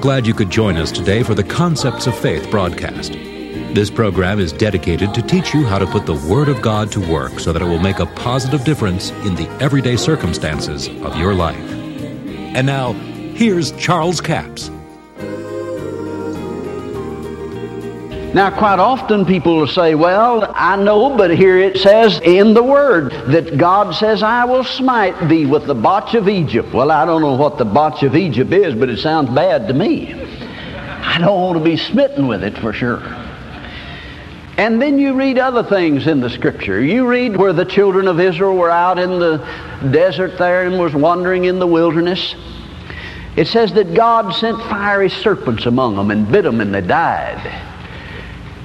glad you could join us today for the Concepts of Faith broadcast. This program is dedicated to teach you how to put the Word of God to work so that it will make a positive difference in the everyday circumstances of your life. And now, here's Charles Capps. Now, quite often people will say, Well, I know, but here it says in the Word that God says, I will smite thee with the botch of Egypt. Well, I don't know what the botch of Egypt is, but it sounds bad to me. I don't want to be smitten with it for sure. And then you read other things in the Scripture. You read where the children of Israel were out in the desert there and was wandering in the wilderness. It says that God sent fiery serpents among them and bit them and they died.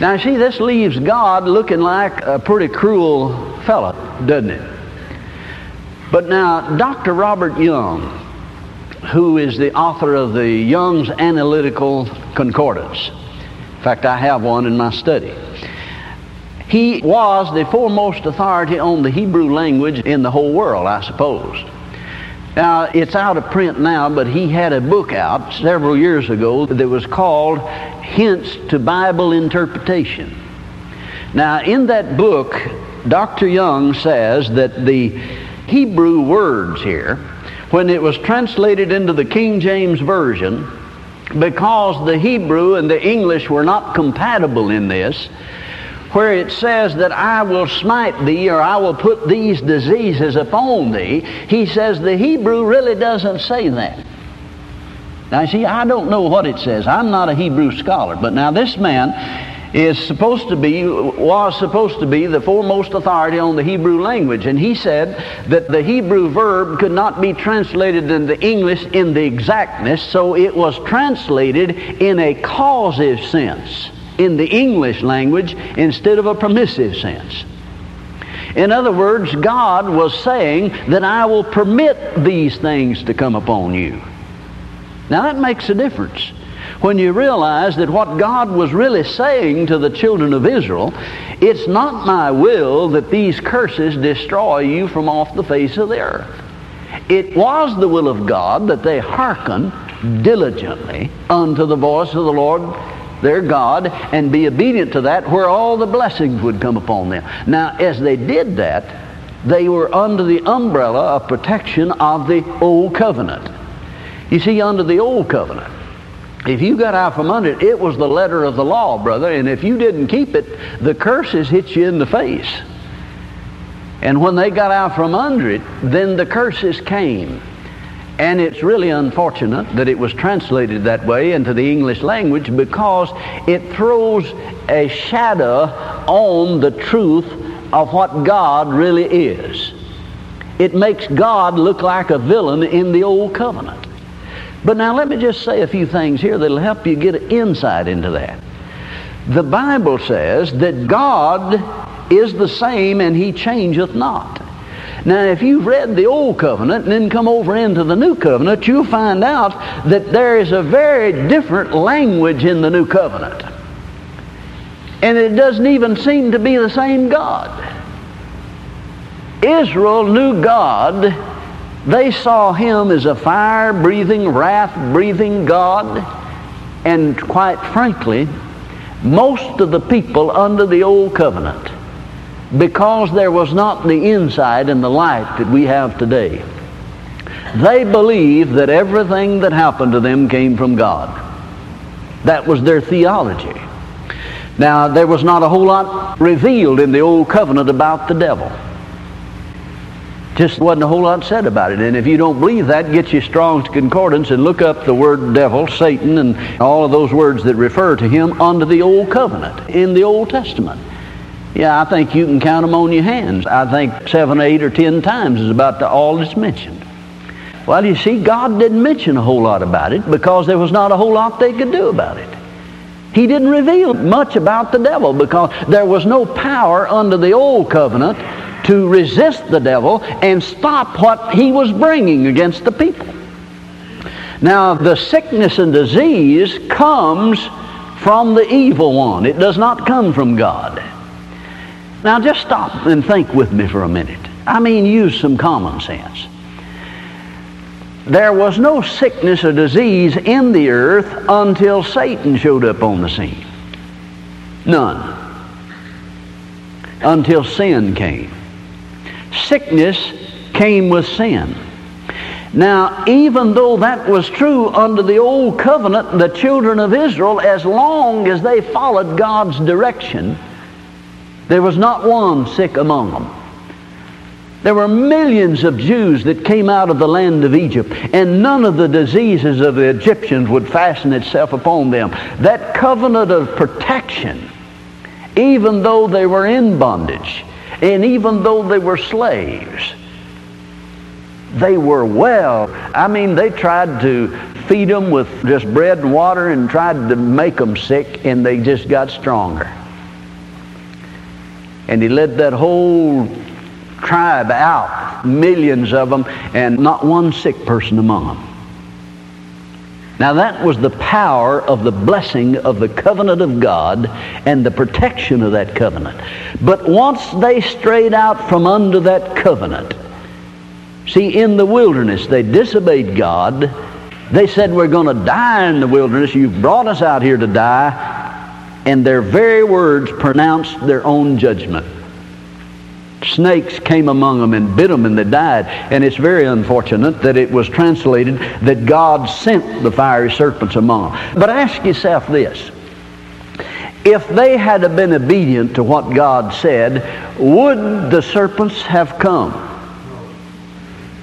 Now, see, this leaves God looking like a pretty cruel fellow, doesn't it? But now, Dr. Robert Young, who is the author of the Young's Analytical Concordance, in fact, I have one in my study. He was the foremost authority on the Hebrew language in the whole world, I suppose. Now, it's out of print now, but he had a book out several years ago that was called Hints to Bible Interpretation. Now, in that book, Dr. Young says that the Hebrew words here, when it was translated into the King James Version, because the Hebrew and the English were not compatible in this, where it says that I will smite thee or I will put these diseases upon thee, he says the Hebrew really doesn't say that. Now, see, I don't know what it says. I'm not a Hebrew scholar. But now this man is supposed to be, was supposed to be the foremost authority on the Hebrew language. And he said that the Hebrew verb could not be translated into English in the exactness, so it was translated in a causative sense in the English language instead of a permissive sense. In other words, God was saying that I will permit these things to come upon you. Now that makes a difference. When you realize that what God was really saying to the children of Israel, it's not my will that these curses destroy you from off the face of the earth. It was the will of God that they hearken diligently unto the voice of the Lord their God and be obedient to that where all the blessings would come upon them. Now, as they did that, they were under the umbrella of protection of the old covenant. You see, under the old covenant, if you got out from under it, it was the letter of the law, brother, and if you didn't keep it, the curses hit you in the face. And when they got out from under it, then the curses came. And it's really unfortunate that it was translated that way into the English language because it throws a shadow on the truth of what God really is. It makes God look like a villain in the old covenant. But now let me just say a few things here that'll help you get an insight into that. The Bible says that God is the same and he changeth not. Now, if you've read the Old Covenant and then come over into the New Covenant, you'll find out that there is a very different language in the New Covenant. And it doesn't even seem to be the same God. Israel knew God they saw him as a fire breathing, wrath breathing God. And quite frankly, most of the people under the old covenant, because there was not the insight and the light that we have today, they believed that everything that happened to them came from God. That was their theology. Now, there was not a whole lot revealed in the old covenant about the devil. Just wasn't a whole lot said about it. And if you don't believe that, get your Strong's Concordance and look up the word devil, Satan, and all of those words that refer to him under the Old Covenant in the Old Testament. Yeah, I think you can count them on your hands. I think seven, eight, or ten times is about the, all that's mentioned. Well, you see, God didn't mention a whole lot about it because there was not a whole lot they could do about it. He didn't reveal much about the devil because there was no power under the old covenant to resist the devil and stop what he was bringing against the people. Now, the sickness and disease comes from the evil one. It does not come from God. Now, just stop and think with me for a minute. I mean, use some common sense. there was no sickness or disease in the earth until Satan showed up on the scene. None. Until sin came. Sickness came with sin. Now, even though that was true under the old covenant, the children of Israel, as long as they followed God's direction, there was not one sick among them. There were millions of Jews that came out of the land of Egypt, and none of the diseases of the Egyptians would fasten itself upon them. That covenant of protection, even though they were in bondage, and even though they were slaves, they were well. I mean, they tried to feed them with just bread and water and tried to make them sick, and they just got stronger. And he led that whole tribe out, millions of them, and not one sick person among them. Now, that was the power of the blessing of the covenant of God and the protection of that covenant. But once they strayed out from under that covenant, see, in the wilderness, they disobeyed God. They said, We're going to die in the wilderness. You've brought us out here to die. And their very words pronounced their own judgment snakes came among them and bit them and they died. And it's very unfortunate that it was translated that God sent the fiery serpents among them. But ask yourself this. If they had been obedient to what God said, would the serpents have come?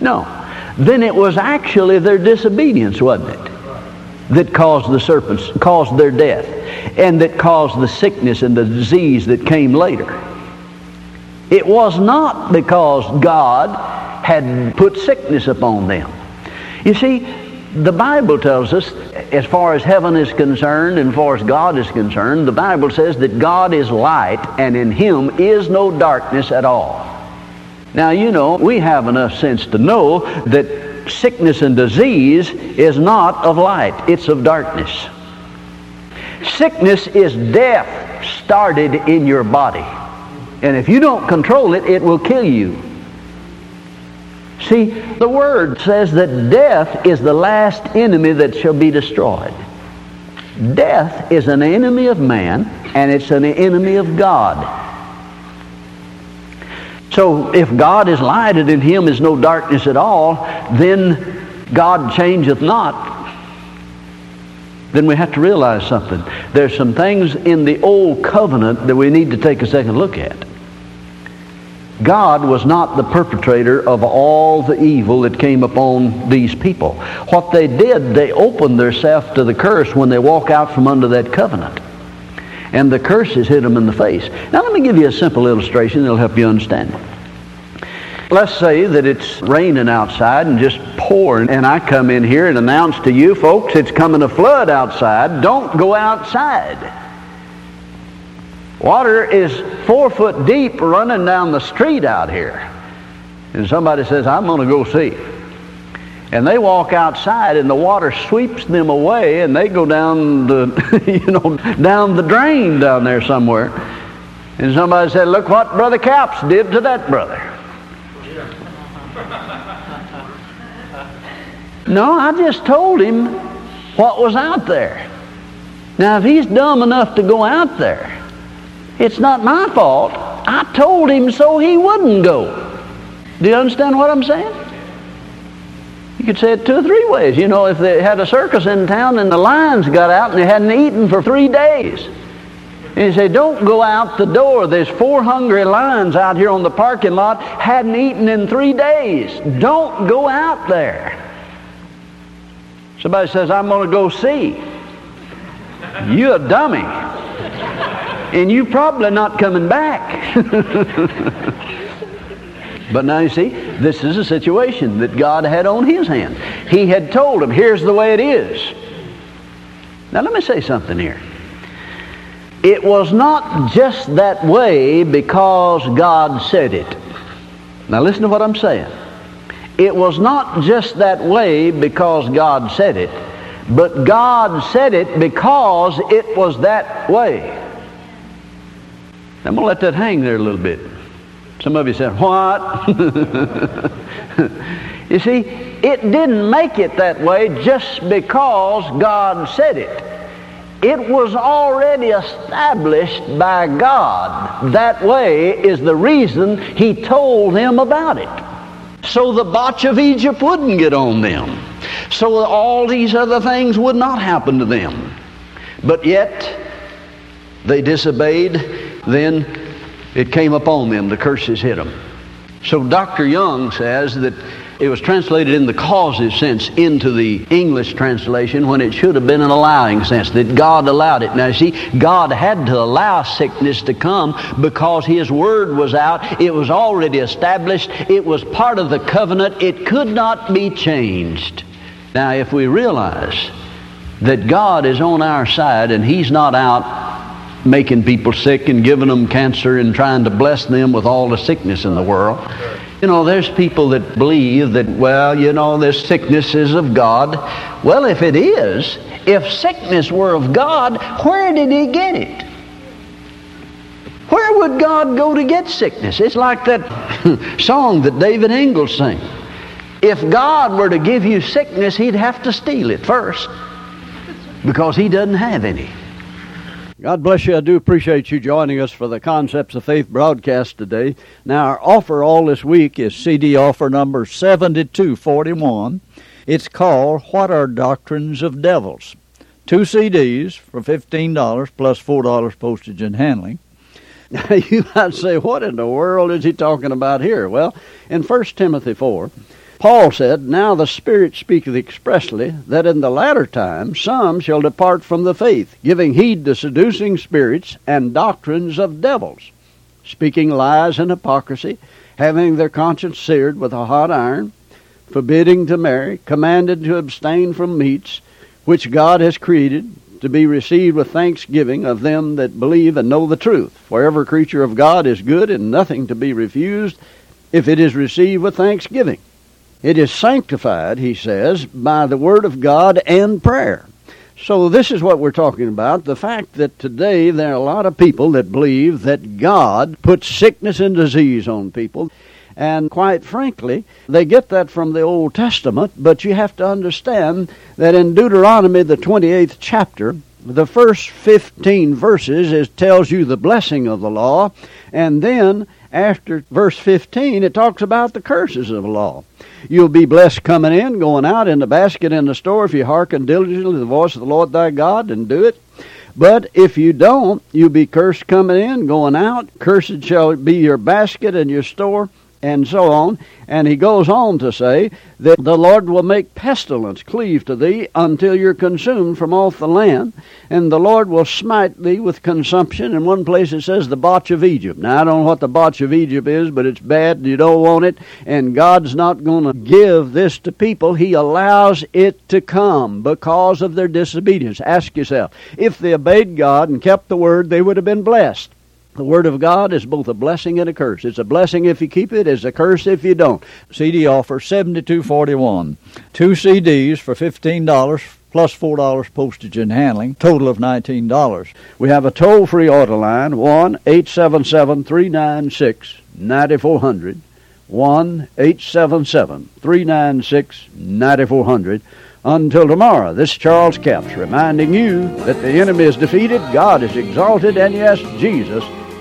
No. Then it was actually their disobedience, wasn't it? That caused the serpents, caused their death, and that caused the sickness and the disease that came later. It was not because God had put sickness upon them. You see, the Bible tells us, as far as heaven is concerned and as far as God is concerned, the Bible says that God is light and in Him is no darkness at all. Now, you know, we have enough sense to know that sickness and disease is not of light, it's of darkness. Sickness is death started in your body. And if you don't control it, it will kill you. See, the Word says that death is the last enemy that shall be destroyed. Death is an enemy of man, and it's an enemy of God. So if God is light and in him is no darkness at all, then God changeth not. Then we have to realize something. There's some things in the old covenant that we need to take a second look at. God was not the perpetrator of all the evil that came upon these people. What they did, they opened themselves to the curse when they walk out from under that covenant. And the curses hit them in the face. Now let me give you a simple illustration that'll help you understand. Let's say that it's raining outside and just pouring, and I come in here and announce to you folks it's coming a flood outside. Don't go outside. Water is four foot deep running down the street out here. And somebody says, I'm going to go see. And they walk outside and the water sweeps them away and they go down the, you know, down the drain down there somewhere. And somebody said, look what Brother Capps did to that brother. No, I just told him what was out there. Now, if he's dumb enough to go out there, it's not my fault. I told him so he wouldn't go. Do you understand what I'm saying? You could say it two or three ways. You know, if they had a circus in town and the lions got out and they hadn't eaten for three days. And you say, don't go out the door. There's four hungry lions out here on the parking lot, hadn't eaten in three days. Don't go out there. Somebody says, I'm going to go see. You a dummy and you probably not coming back. but now you see, this is a situation that God had on his hand. He had told him, here's the way it is. Now let me say something here. It was not just that way because God said it. Now listen to what I'm saying. It was not just that way because God said it, but God said it because it was that way. I'm going to let that hang there a little bit. Some of you said, What? You see, it didn't make it that way just because God said it. It was already established by God. That way is the reason He told them about it. So the botch of Egypt wouldn't get on them. So all these other things would not happen to them. But yet, they disobeyed, then it came upon them. The curses hit them. So Dr. Young says that it was translated in the causes sense into the English translation when it should have been an allowing sense, that God allowed it. Now, see, God had to allow sickness to come because His Word was out. It was already established. It was part of the covenant. It could not be changed. Now, if we realize that God is on our side and He's not out making people sick and giving them cancer and trying to bless them with all the sickness in the world. You know, there's people that believe that, well, you know, this sickness is of God. Well, if it is, if sickness were of God, where did He get it? Where would God go to get sickness? It's like that song that David Ingles sang. If God were to give you sickness, He'd have to steal it first because He doesn't have any. God bless you. I do appreciate you joining us for the Concepts of Faith broadcast today. Now, our offer all this week is CD offer number 7241. It's called What Are Doctrines of Devils? Two CDs for $15 plus $4 postage and handling. Now, you might say, what in the world is he talking about here? Well, in 1 Timothy 4, Paul said, Now the Spirit speaketh expressly that in the latter time some shall depart from the faith, giving heed to seducing spirits and doctrines of devils, speaking lies and hypocrisy, having their conscience seared with a hot iron, forbidding to marry, commanded to abstain from meats which God has created to be received with thanksgiving of them that believe and know the truth. For every creature of God is good and nothing to be refused if it is received with thanksgiving. It is sanctified, he says, by the Word of God and prayer. So, this is what we're talking about the fact that today there are a lot of people that believe that God puts sickness and disease on people. And quite frankly, they get that from the Old Testament, but you have to understand that in Deuteronomy, the 28th chapter, the first 15 verses is, tells you the blessing of the law, and then after verse 15, it talks about the curses of the law. You'll be blessed coming in, going out, in the basket, in the store, if you hearken diligently to the voice of the Lord thy God and do it. But if you don't, you'll be cursed coming in, going out. Cursed shall be your basket and your store and so on. And he goes on to say that the Lord will make pestilence cleave to thee until you're consumed from off the land, and the Lord will smite thee with consumption. In one place it says the botch of Egypt. Now I don't know what the botch of Egypt is, but it's bad and you don't want it, and God's not going to give this to people. He allows it to come because of their disobedience. Ask yourself, if they obeyed God and kept the word, they would have been blessed. The Word of God is both a blessing and a curse. It's a blessing if you keep it, it's a curse if you don't. CD offer seventy-two forty-one. Two CDs for fifteen dollars plus plus four dollars postage and handling, total of nineteen dollars. We have a toll-free order line one eight seven seven three nine six ninety four hundred. One eight seven seven three nine six ninety four hundred. Until tomorrow, this is Charles Capps reminding you that the enemy is defeated, God is exalted, and yes, Jesus